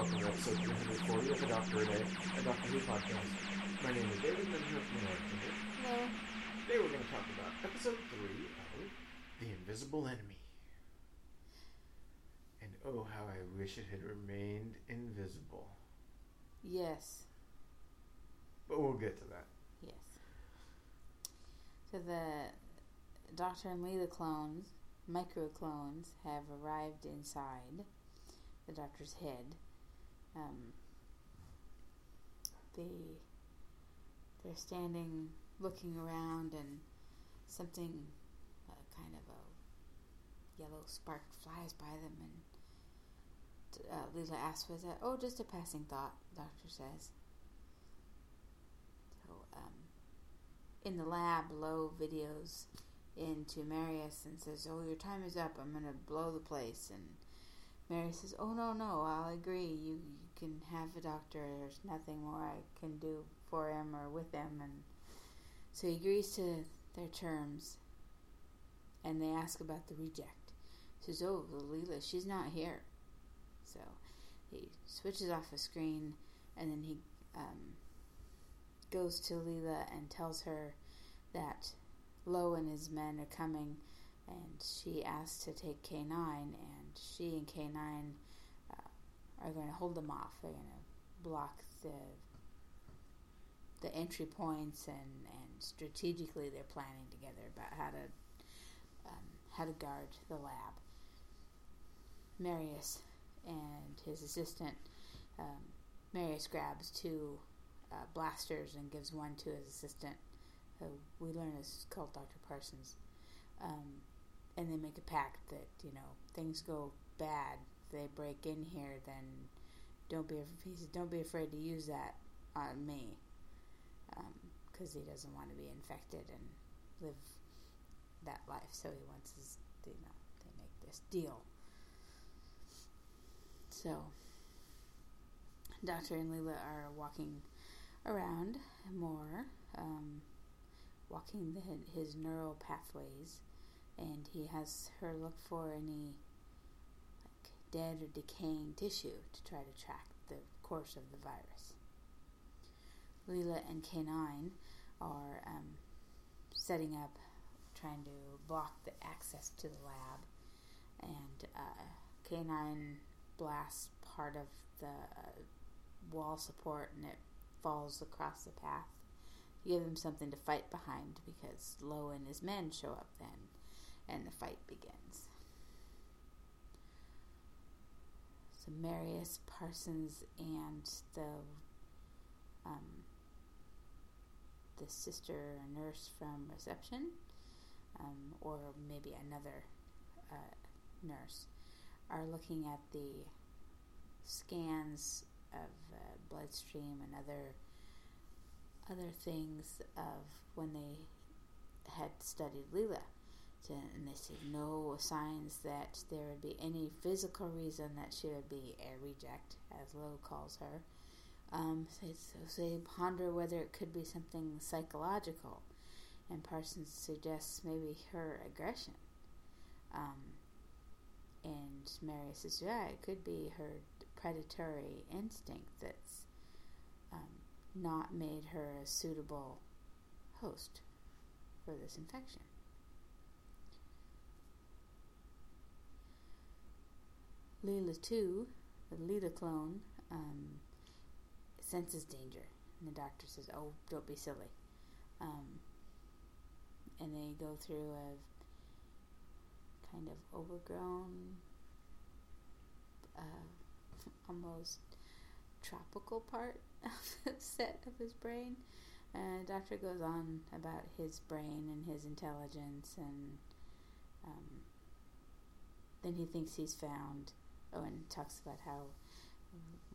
Welcome to episode 340 of the Doctor a Day, a Doctor Who podcast. My name is David, and I'm here from North Hello. Today we're going to talk about episode 3 of The Invisible Enemy. And oh, how I wish it had remained invisible. Yes. But we'll get to that. Yes. So the Doctor and Leela clones, micro clones, have arrived inside the Doctor's head. Um, they they're standing, looking around, and something, uh, kind of a yellow spark flies by them, and uh, asks, "Was that?" Oh, just a passing thought. Doctor says. So, um, in the lab, Lowe videos into Marius and says, "Oh, your time is up. I'm gonna blow the place." And Marius says, "Oh no, no, I'll agree. You can have a doctor. There's nothing more I can do for him or with him." And so he agrees to their terms. And they ask about the reject. He says, "Oh, Leela, she's not here." So he switches off the screen, and then he um, goes to Leela and tells her that Lowe and his men are coming, and she asks to take K9, and she and K9 uh, are going to hold them off. They're going to block the the entry points, and, and strategically they're planning together about how to um, how to guard the lab. Marius and his assistant, um, Marius grabs two uh, blasters and gives one to his assistant, who we learn is called Dr. Parsons. Um, and they make a pact that, you know, things go bad, they break in here, then don't be, he don't be afraid to use that on me. Because he doesn't want to be infected and live that life. So he wants his, you know, they make this deal. So, Doctor and Leela are walking around more, um, walking the, his neural pathways, and he has her look for any dead or decaying tissue to try to track the course of the virus. Leela and K9 are um, setting up, trying to block the access to the lab, and uh, K9 blasts part of the uh, wall support and it falls across the path. You give him something to fight behind because Lowe and his men show up then, and the fight begins. So Marius, Parsons, and the um, the sister or nurse from reception, um, or maybe another uh, nurse, are looking at the scans of uh, bloodstream and other other things of when they had studied Leela. And they see no signs that there would be any physical reason that she would be a reject, as Lowe calls her. Um, so, so they ponder whether it could be something psychological, and Parsons suggests maybe her aggression. Um, and Mary says, yeah, it could be her predatory instinct that's um, not made her a suitable host for this infection. Leela, too, the Leela clone, um, senses danger. And the doctor says, Oh, don't be silly. Um, and they go through a kind of overgrown, uh, almost tropical part of the set of his brain. And the doctor goes on about his brain and his intelligence, and um, then he thinks he's found. Oh, and talks about how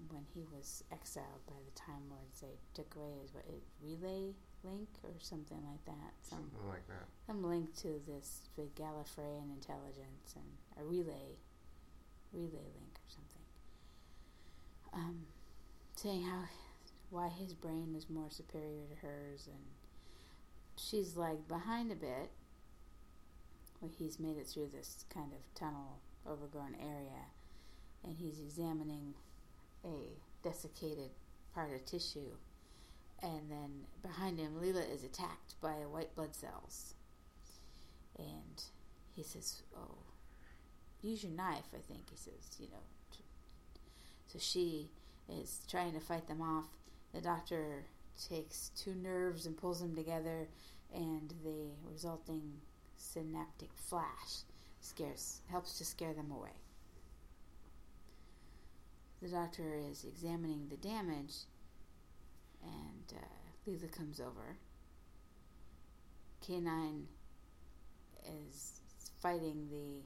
when he was exiled by the Time Lords, they took away his what, relay link or something like that. Some, something like that. Some link to this big Gallifreyan intelligence and a relay, relay link or something. Um, saying how why his brain was more superior to hers, and she's like behind a bit. Where he's made it through this kind of tunnel, overgrown area, and he's examining a desiccated part of tissue. And then behind him, Leela is attacked by white blood cells. And he says, Oh, use your knife, I think. He says, You know. So she is trying to fight them off. The doctor takes two nerves and pulls them together, and the resulting synaptic flash scares helps to scare them away. The doctor is examining the damage, and uh, Leela comes over. K9 is fighting the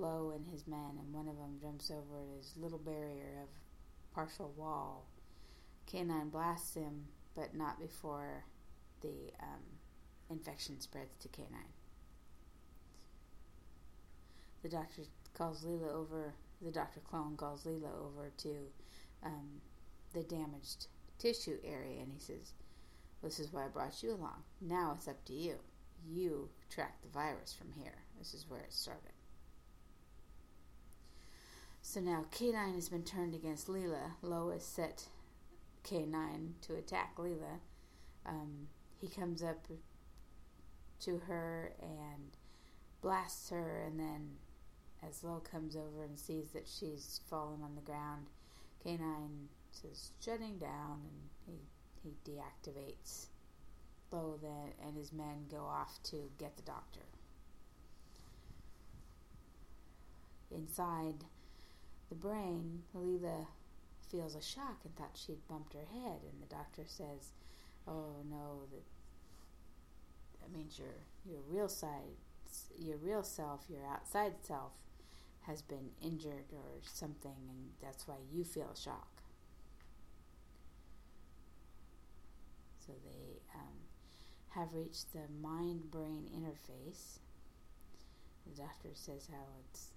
Lowe and his men, and one of them jumps over his little barrier of partial wall. K9 blasts him, but not before the um, infection spreads to K9. The doctor calls Leela over, the Dr. Clone calls Leela over to um, the damaged tissue area, and he says, This is why I brought you along. Now it's up to you. You track the virus from here. This is where it started. So now K9 has been turned against Leela. Lois set K9 to attack Leela. Um, he comes up to her and blasts her, and then as Lowe comes over and sees that she's fallen on the ground, K9 says shutting down, and he he deactivates Lowe. Then and his men go off to get the doctor. Inside the brain, Leela feels a shock and thought she'd bumped her head, and the doctor says, "Oh no, that that means your your real side, your real self, your outside self, has been injured or something, and that's why you feel shock." So they um, have reached the mind-brain interface. The doctor says how it's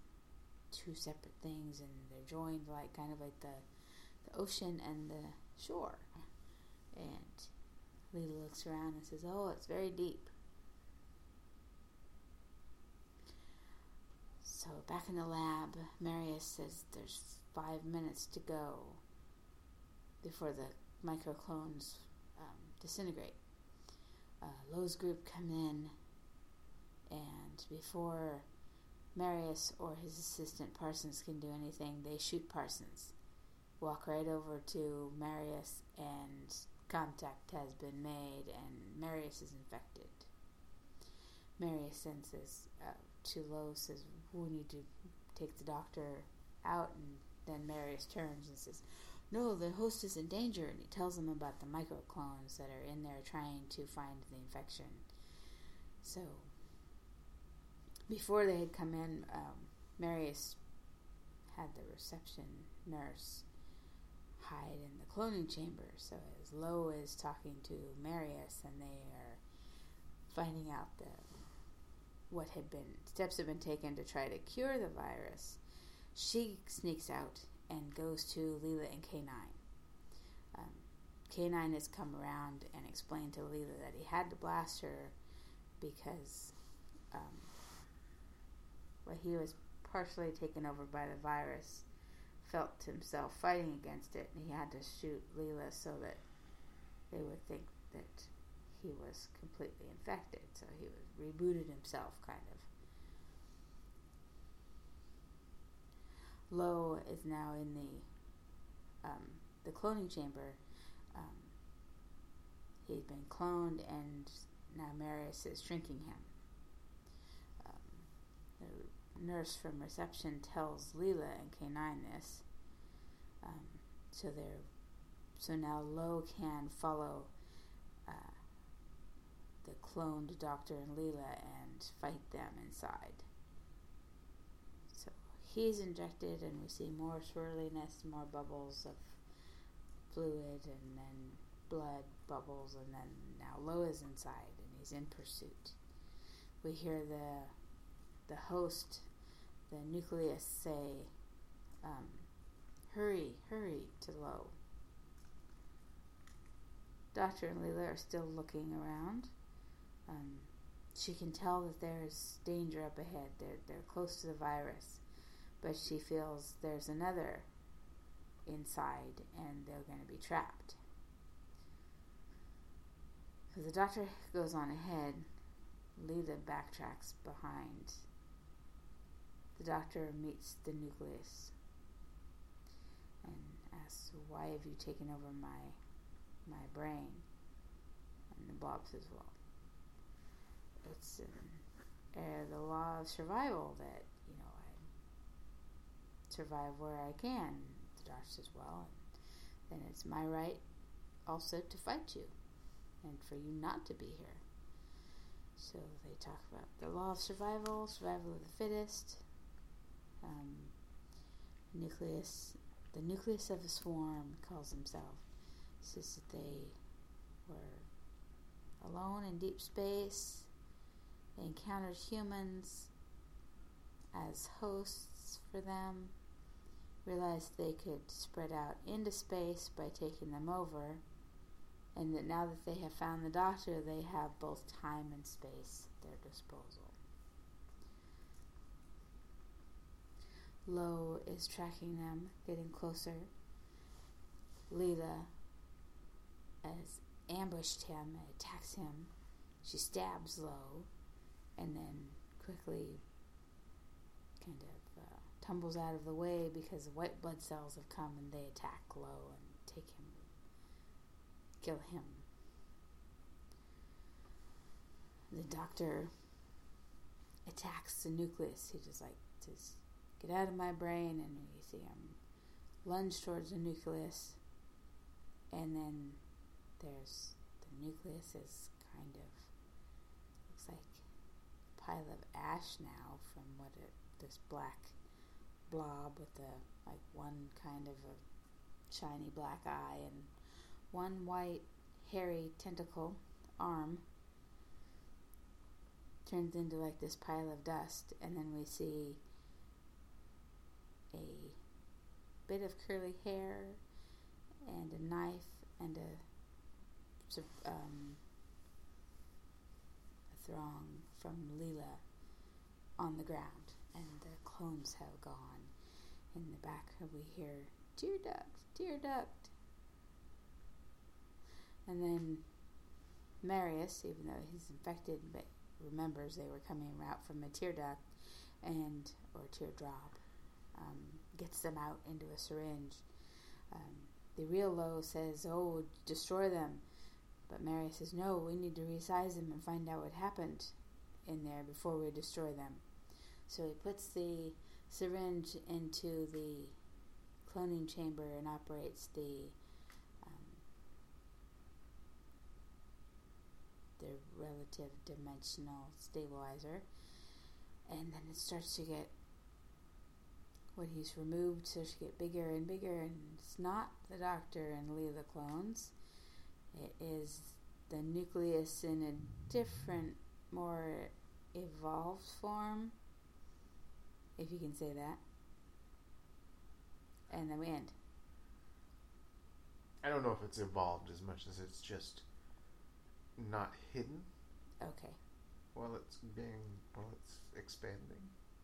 two separate things and they're joined like kind of like the the ocean and the shore. And Leela looks around and says, "Oh, it's very deep." So back in the lab, Marius says there's five minutes to go before the microclones um, disintegrate. Uh, Lowe's group come in, and before Marius or his assistant Parsons can do anything, they shoot Parsons. Walk right over to Marius, and contact has been made, and Marius is infected. Marius sends this uh, to Lowe, says, We need to take the doctor out, and then Marius turns and says, No, the host is in danger, and he tells them about the microclones that are in there trying to find the infection. So before they had come in, um, Marius had the reception nurse hide in the cloning chamber. So as Lowe is talking to Marius, and they are finding out the what had been steps have been taken to try to cure the virus, she sneaks out and goes to Leela and K9. Um, K9 has come around and explained to Leela that he had to blast her because um, but he was partially taken over by the virus, felt himself fighting against it, and he had to shoot Leela so that they would think that he was completely infected. So he was rebooted himself, kind of. Lowe is now in the um, the cloning chamber. Um, he's been cloned, and now Marius is shrinking him. Um, the nurse from reception tells Leela and K9 this. Um, so they're so now Lowe can follow the cloned Doctor and Leela and fight them inside. So he's injected, and we see more swirliness, more bubbles of fluid, and then blood bubbles, and then now Lowe is inside, and he's in pursuit. We hear the the host, the nucleus, say, um, "Hurry, hurry!" to Lowe. Doctor and Leela are still looking around. Um, she can tell that there's danger up ahead. They're they're close to the virus, but she feels there's another inside and they're going to be trapped. As the doctor goes on ahead, Leela backtracks behind. The doctor meets the nucleus and asks, "Why have you taken over my my brain?" And the Bob says, "Well, it's uh, the law of survival that you know I survive where I can." The doctor says, "Well, then it's my right also to fight you." and for you not to be here. So they talk about the law of survival, survival of the fittest, um, nucleus, the nucleus of a swarm calls himself. Says that they were alone in deep space. They encountered humans as hosts for them. Realized they could spread out into space by taking them over and that now that they have found the doctor, they have both time and space at their disposal. Lowe is tracking them, getting closer. Leela has ambushed him, attacks him. She stabs Lowe, and then quickly kind of uh, tumbles out of the way because white blood cells have come and they attack Lowe and take him kill him. The doctor attacks the nucleus. He just like just get out of my brain, and you see him lunge towards the nucleus, and then there's the nucleus is kind of pile of ash now from what it this black blob with the like one kind of a shiny black eye and one white, hairy tentacle arm turns into like this pile of dust, and then we see a bit of curly hair and a knife and a, um, a throng from Leela on the ground, and the clones have gone. In the back, we hear tear duct, tear duct, and then Marius, even though he's infected, but remembers they were coming out from a tear duct and or teardrop, um, gets them out into a syringe. Um, the real Lowe says, "Oh, destroy them," but Marius says, "No, we need to resize them and find out what happened in there before we destroy them." So he puts the syringe into the cloning chamber and operates the um, the relative dimensional stabilizer. And then it starts to get, when he's removed, starts to get bigger and bigger. And it's not the Doctor and Leela clones, it is the nucleus in a different, more evolved form, if you can say that. And then we end. I don't know if it's evolved as much as it's just not hidden Okay. while it's being while it's expanding.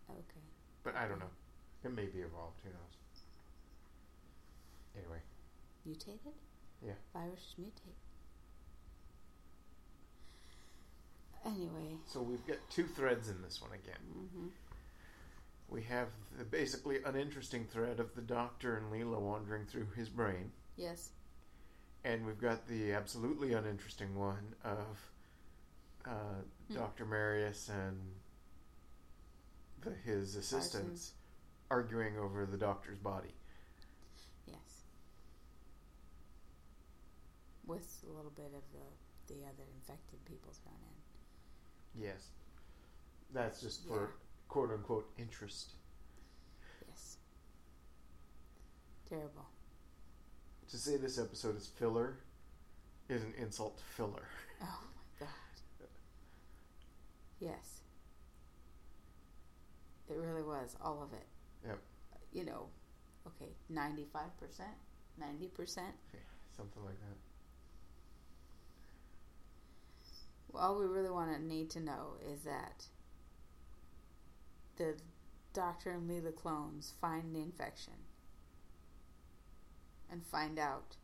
Okay. But I don't know. It may be evolved. Who knows? Anyway, Mutated? Yeah. Viruses mutate. Anyway. so we've got two threads in this one again. Mm-hmm. We have the basically uninteresting thread of the Doctor and Leela wandering through his brain, Yes. and we've got the absolutely uninteresting one of uh, Hmm. Doctor Marius and the, his assistants arguing over the Doctor's body. Yes. With a little bit of the the other infected people thrown in. Yes, that's just for Yeah. quote unquote interest. Yes. Terrible. To say this episode is filler is an insult to filler. Oh my god. Yes. It really was all of it. Yep. You know, okay, ninety-five percent, ninety percent. Something like that. All we really want to need to know is that the Doctor and Leela clones find the infection. and find out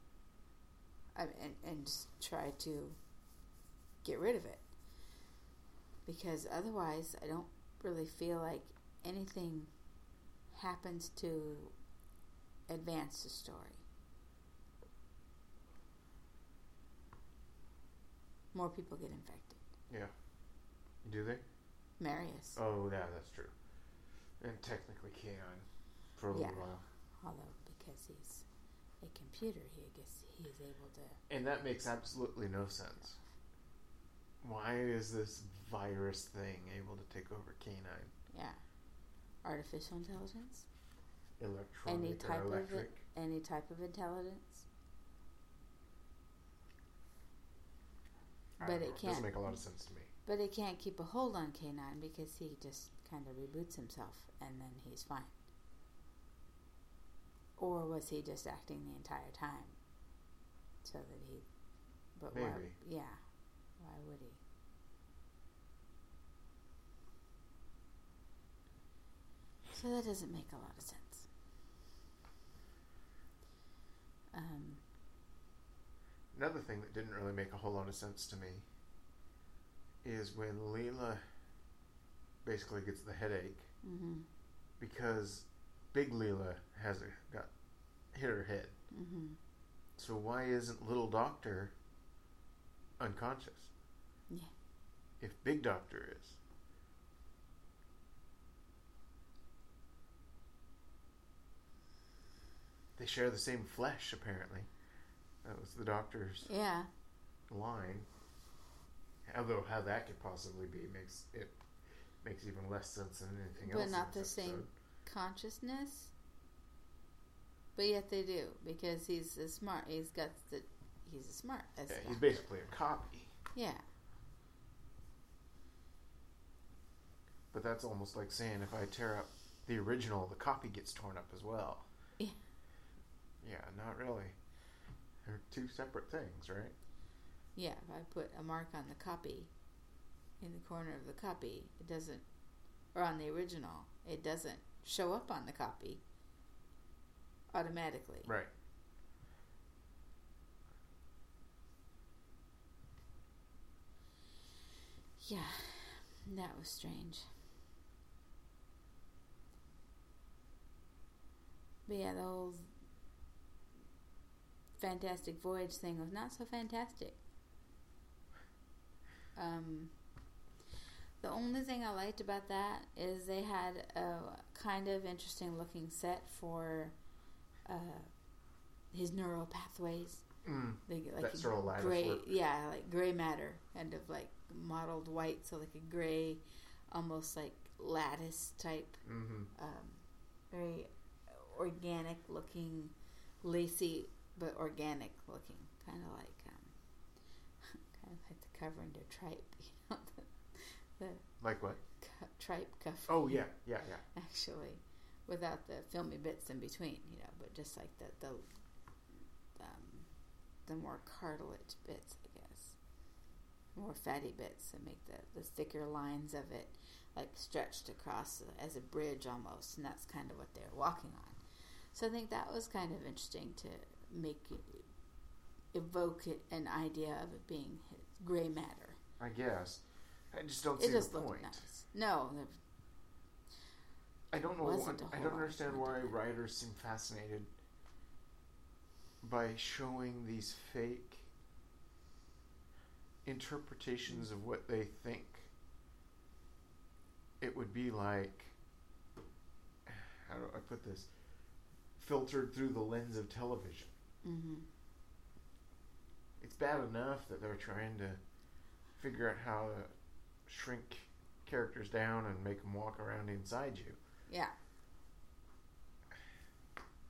and, and try to get rid of it. Because otherwise, I don't really feel like anything happens to advance the story. More people get infected. Yeah. Do they? Marius. Oh, yeah, that's true. And technically K9 for a little Yeah. while. Although, because he's a computer, he I guess he's able to. And that makes absolutely no sense. Why is this virus thing able to take over K9? Yeah. Artificial intelligence? Electronic Any type of it, any type of intelligence? But it can't- doesn't make a lot of sense to me. But it can't keep a hold on K9 because he just kind of reboots himself and then he's fine. Or was he just acting the entire time? So that he. But why? Maybe. Yeah. Why would he? So that doesn't make a lot of sense. Um, Another thing that didn't really make a whole lot of sense to me is when Leela basically gets the headache mhm. because Big Leela has a, got hit her head. Mhm. So why isn't Little Doctor unconscious? Yeah. If Big Doctor is. They share the same flesh, apparently. That was the doctor's Yeah. line. Although how that could possibly be makes it makes even less sense than anything But else. in not the same consciousness. But yet they do because he's a smart. He's got the. He's a smart. As Yeah, he's basically a copy. Yeah. But that's almost like saying if I tear up the original, the copy gets torn up as well. Yeah. Yeah, not really. They're two separate things, right? Yeah. If I put a mark on the copy, in the corner of the copy, it doesn't, or on the original, it doesn't show up on the copy automatically. Right. Yeah. That was strange. But yeah, the whole Fantastic Voyage thing was not so fantastic. Um, the only thing I liked about that is they had a kind of interesting looking set for uh, his neural pathways. Mm. They get like That sort of gray, yeah, like gray matter, kind of like mottled white, so like a gray, almost like lattice type, Mm-hmm. um, very organic looking, lacy but organic looking, kind of like um, kind of like the covering under tripe, you know, the, the Like what? tripe cover. Oh yeah, yeah, yeah. actually, without the filmy bits in between, you know, but just like the the um, the more cartilage bits, I guess, more fatty bits that make the the thicker lines of it like stretched across as a bridge almost, and that's kind of what they're walking on. So I think that was kind of interesting to make it, evoke it, an idea of it being gray matter. I guess. I just don't It see just the point. nice. No, I don't know. What, I don't understand why writers seem fascinated by showing these fake interpretations of what they think it would be like. How do I put this? Filtered through the lens of television. Hmm It's bad enough that they're trying to figure out how to shrink characters down and make them walk around inside you. yeah.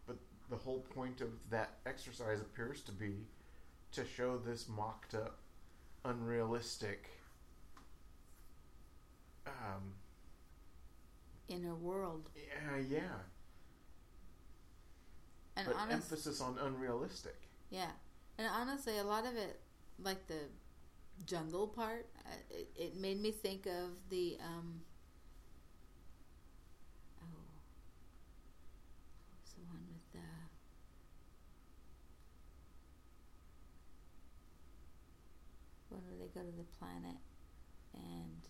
But the whole point of that exercise appears to be to show this mocked up, unrealistic, um, Inner world. yeah, yeah, and but honest, emphasis on unrealistic. Yeah, and honestly, a lot of it, like the jungle part, uh, it, it made me think of the um. Oh, the one with the. When they go to the planet, and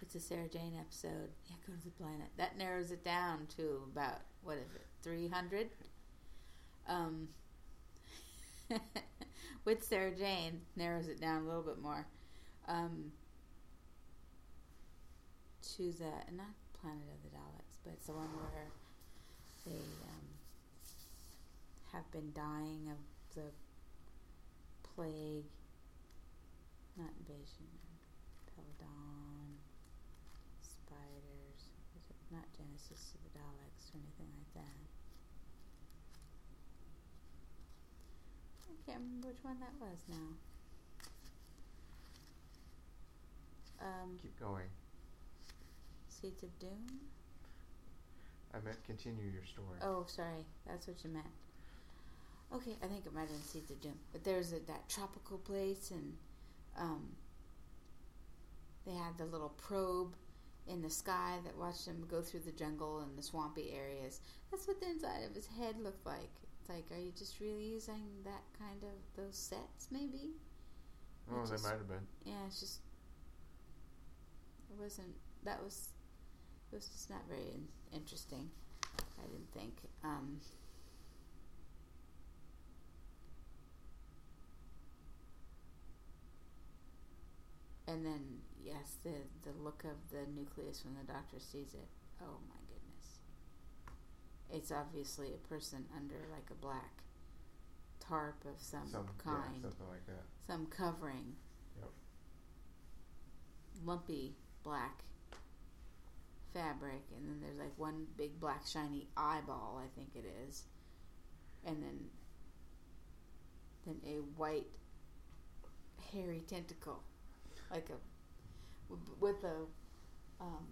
it's a Sarah Jane episode. Yeah, go to the planet. That narrows it down to about what is it, three hundred? Um, with Sarah Jane narrows it down a little bit more. Um, to the not Planet of the Daleks, but it's the one where they um, have been dying of the plague, not invasion, Peladon, spiders, not Genesis of the Daleks or anything like that. I can't remember which one that was now. Um, Keep going. Seeds of Doom? I meant continue your story. Oh, sorry. That's what you meant. Okay, I think it might have been Seeds of Doom. But there's a, that tropical place, and um, they had the little probe in the sky that watched him go through the jungle and the swampy areas. That's what the inside of his head looked like. Like, are you just really using that kind of those sets, maybe? oh, they might have been. Yeah, it's just it wasn't. That was it was just not very in, interesting. I didn't think. Um, and then yes, the the look of the nucleus when the doctor sees it. Oh my goodness! It's obviously a person under like a black tarp of some, Some kind yeah, something like that. some covering. Yep. Lumpy black fabric, and then there's like one big black shiny eyeball, I think it is, and then then a white hairy tentacle, like a with a um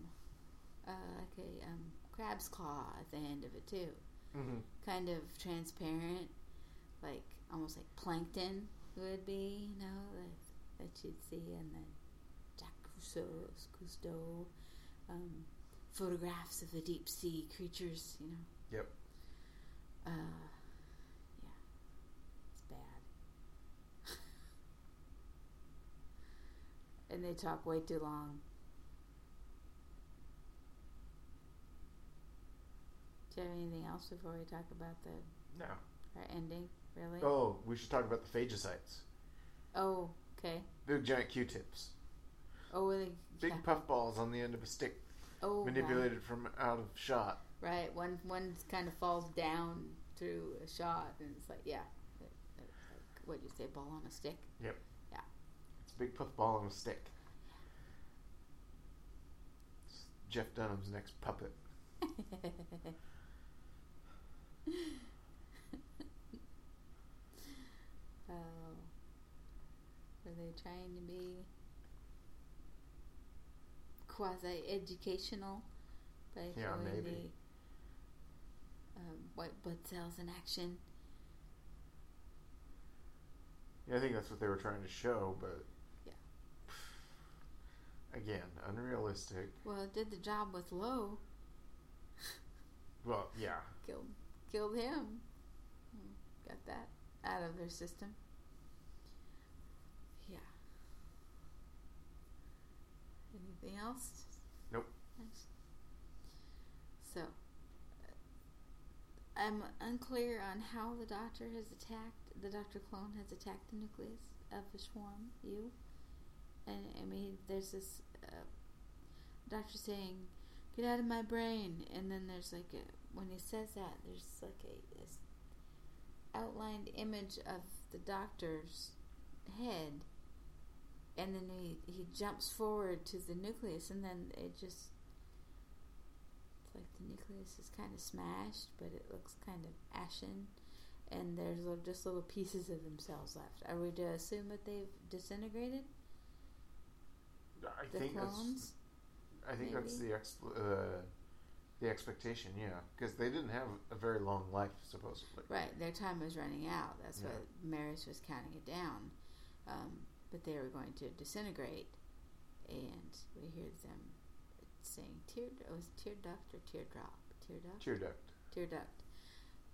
uh, like a um, crab's claw at the end of it too Mm-hmm. kind of transparent, like almost like plankton would be, you know, that, that you'd see in the Jacques Cousteau um, photographs of the deep sea creatures, you know. Yep. Uh, yeah, it's bad. and they talk way too long. Do you have anything else before we talk about the No. our ending? Really? Oh, we should talk about the phagocytes. Oh, okay. Big giant Q-tips. Oh, really? Big yeah. puffballs on the end of a stick, Oh, manipulated from out of shot. Right. right. One one kind of falls down through a shot, and it's like, yeah, it, it, like what you say, ball on a stick. Yep. Yeah. It's a big puffball on a stick. It's Jeff Dunham's next puppet. oh, were they trying to be quasi educational by Yeah, showing maybe. the um, white blood cells in action? Yeah, I think that's what they were trying to show, but Yeah. again, unrealistic. Well, it did the job with Lowe. Well, yeah, Killed, killed him. Got that out of their system. Yeah. Anything else? Nope. Nice. So, uh, I'm unclear on how the doctor has attacked, the doctor clone has attacked the nucleus of the swarm, you. And, I mean, there's this uh, doctor saying, get out of my brain. And then there's like a, when he says that, there's like a this outlined image of the doctor's head. And then he, he jumps forward to the nucleus, and then it just it's like the nucleus is kind of smashed, but it looks kind of ashen, and there's li- just little pieces of themselves left. Are we to assume that they've disintegrated I the think clones? that's I think that's the expl- uh, the expectation. Yeah, because they didn't have a very long life supposedly. Right, their time was running out. That's Yeah. why Marius was counting it down. Um, but they were going to disintegrate, and we hear them saying tear. Oh, was it tear duct or teardrop? Tear duct. Tear duct. tear duct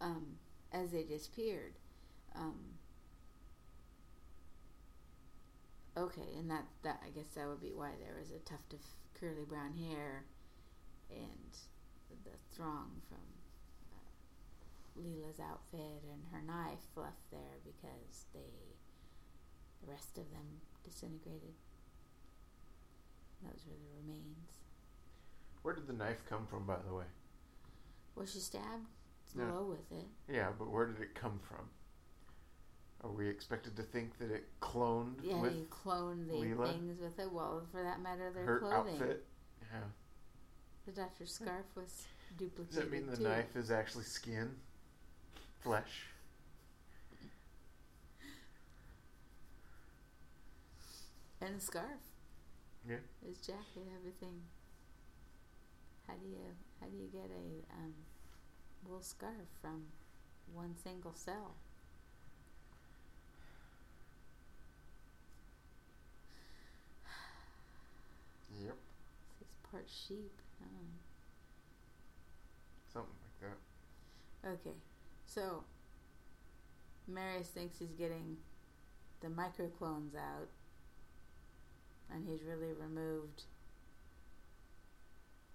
um, as they disappeared. Um, Okay, and that that I guess that would be why there was a tuft of curly brown hair, and the throng from uh, Leela's outfit and her knife left there because they, the rest of them disintegrated. Those were the remains. Where did the knife come from, by the way? Was she stabbed? No. Slow with it. Yeah, but where did it come from? Are we expected to think that it cloned Yeah, with you clone the Leela? things with it. Well, for that matter, their her clothing. outfit? Yeah. The doctor's scarf was duplicated Does that mean the too. knife is actually skin? Flesh? and the scarf. Yeah. His jacket, everything. How do you how do you get a um, wool scarf from one single cell? Yep. It's part sheep. Oh. Something like that. Okay, so Marius thinks he's getting the microclones out, and he's really removed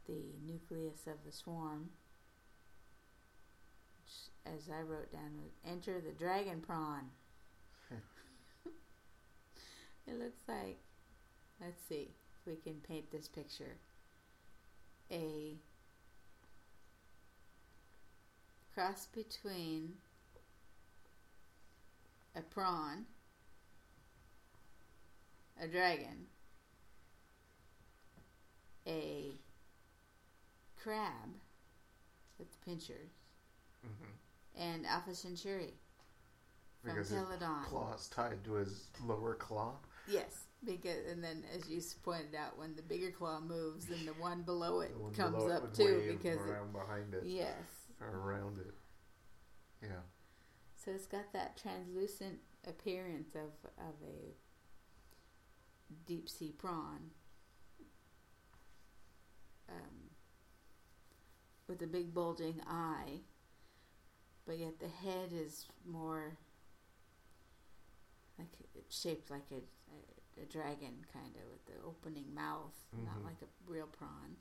the nucleus of the swarm. Which, as I wrote down, was enter the dragon prawn. it looks like, let's see if we can paint this picture. A cross between a prawn, a dragon, a crab with pinchers, hmm and Alpha Centauri from Because his claw's tied to his lower claw. Yes, because and then as you pointed out, when the bigger claw moves, then the one below it one comes below it up would too because it, behind it yes. around it. Yeah. So it's got that translucent appearance of of a deep sea prawn, um, with a big bulging eye, but yet the head is more like it's shaped like a, a, a dragon, kind of with the opening mouth, not Mhm. like a real prawn.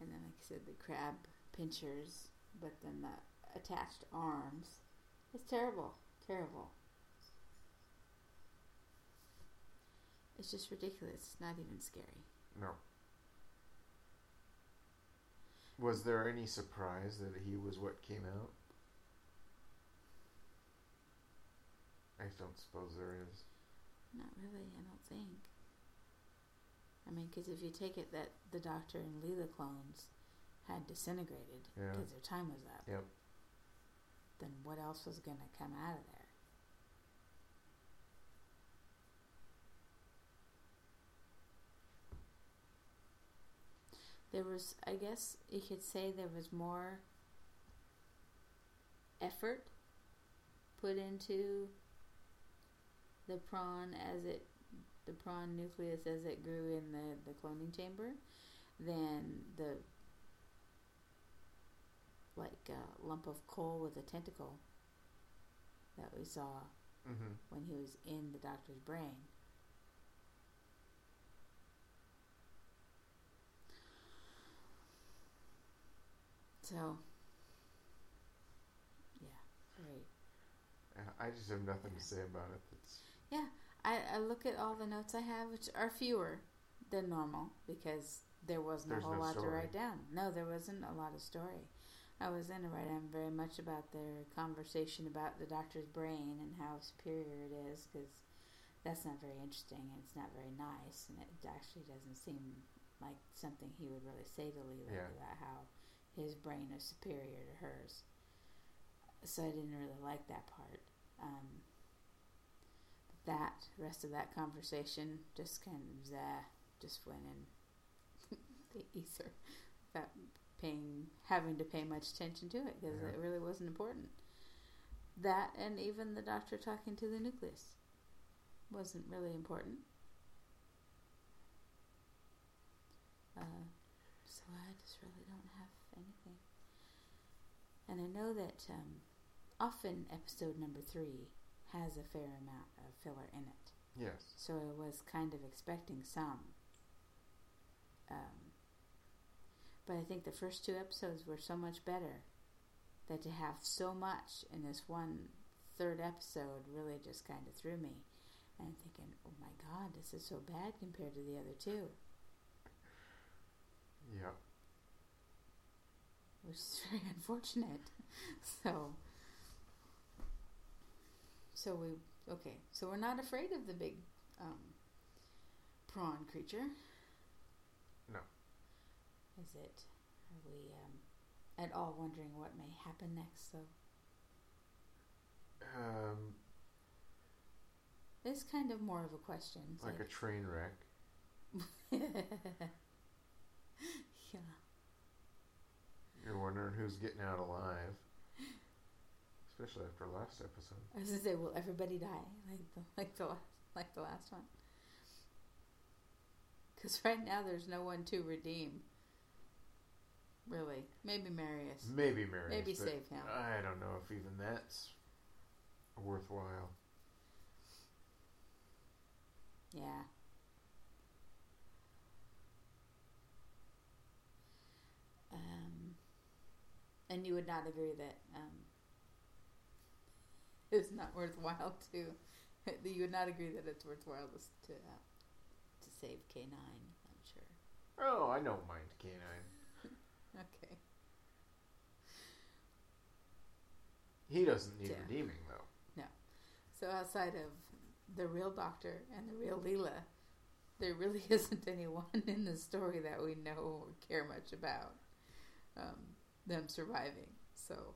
And then, like I said, the crab pinchers, but then the attached arms. It's terrible, terrible. It's just ridiculous. It's not even scary. No. Was there any surprise that he was what came out? I don't suppose there is. Not really, I don't think. I mean, because if you take it that the Doctor and Leela clones had disintegrated Yeah. because their time was up, Yep. then what else was going to come out of there? There was, I guess you could say there was more effort put into the prawn as it, the prawn nucleus as it grew in the, the cloning chamber than the like a lump of coal with a tentacle that we saw Mm-hmm. when he was in the doctor's brain. So, yeah, very. I just have nothing to say about it. It's I, I look at all the notes I have, which are fewer than normal because there wasn't There's a whole no lot to write down. No, there wasn't a lot of story. I was in to write down very much about their conversation about the doctor's brain and how superior it is because that's not very interesting and it's not very nice and it actually doesn't seem like something he would really say to Leela Yeah. about how his brain is superior to hers. So I didn't really like that part. Um, that rest of that conversation just kind of just went in the ether without paying having to pay much attention to it because Yeah. it really wasn't important. That and even the doctor talking to the nucleus wasn't really important. Uh, so I just really don't have anything. And I know that um, often episode number three has a fair amount of filler in it. Yes. So I was kind of expecting some. Um, but I think the first two episodes were so much better that to have so much in this one third episode really just kind of threw me. And I'm thinking, oh my god, this is so bad compared to the other two. Yeah. Which is very unfortunate. so, so we okay. So we're not afraid of the big um, prawn creature. No. Is it? Are we um, at all wondering what may happen next? Though Um, it's kind of more of a question. It's like a train wreck. yeah. You're wondering who's getting out alive. Especially after last episode. I was gonna say, will everybody die like the like the last like the last one? Because right now there's no one to redeem. Really, maybe Marius. Maybe Marius. Maybe save him. I don't know if even that's worthwhile. Yeah. Um, and you would not agree that um, it's not worthwhile to. You would not agree that it's worthwhile to to, uh, to save K nine. I'm sure. Oh, I don't mind K nine. Okay. He doesn't need Yeah. redeeming though. No. So outside of the real Doctor and the real Leela, there really isn't anyone in the story that we know or care much about um, them surviving. So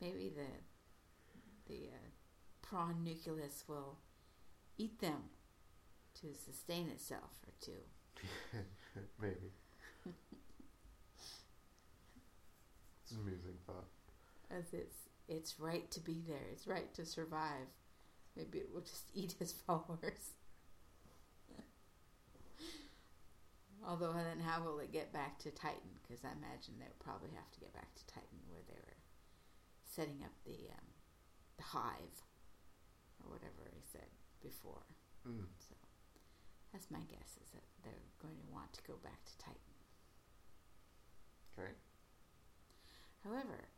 maybe the the uh, prawn nucleus will eat them to sustain itself or to Maybe. it's an amusing thought. as it's it's right to be there. It's right to survive. Maybe it will just eat his followers. Although then, how will it get back to Titan? Because I imagine they would probably have to get back to Titan, where they were setting up the um, the hive, or whatever he said before. Mm. So that's my guess is that they're going to want to go back to Titan. Okay. However,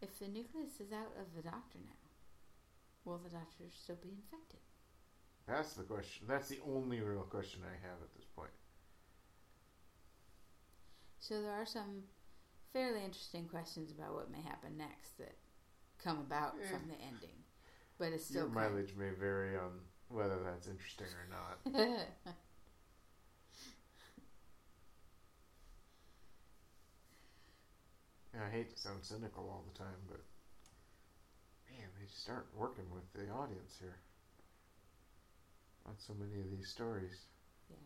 if the nucleus is out of the Doctor now, will the Doctor still be infected? That's the question. That's the only real question I have at this point. So there are some fairly interesting questions about what may happen next that come about Eh. from the ending, but it's Your still kind mileage may vary on whether that's interesting or not. I hate to sound cynical all the time, but man, they just aren't working with the audience here on so many of these stories. yeah.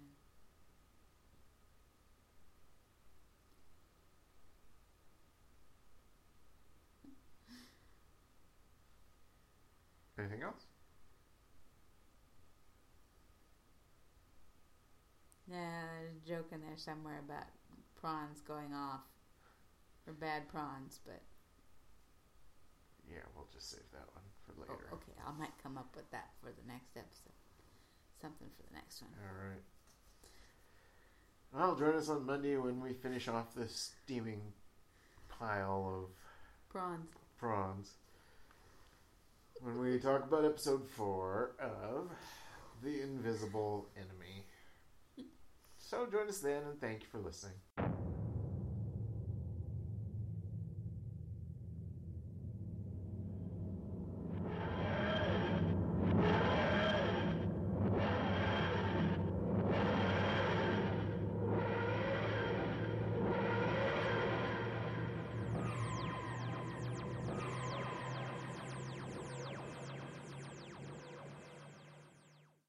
Anything else? Yeah, there's a joke in there somewhere about prawns going off or bad prawns, but Yeah, we'll just save that one for oh, later. okay, I might come up with that for the next episode. Something for the next one. All right. Well, join us on Monday when we finish off this steaming pile of Prawns. prawns. When we talk about episode four of The Invisible Enemy. So join us then and thank you for listening.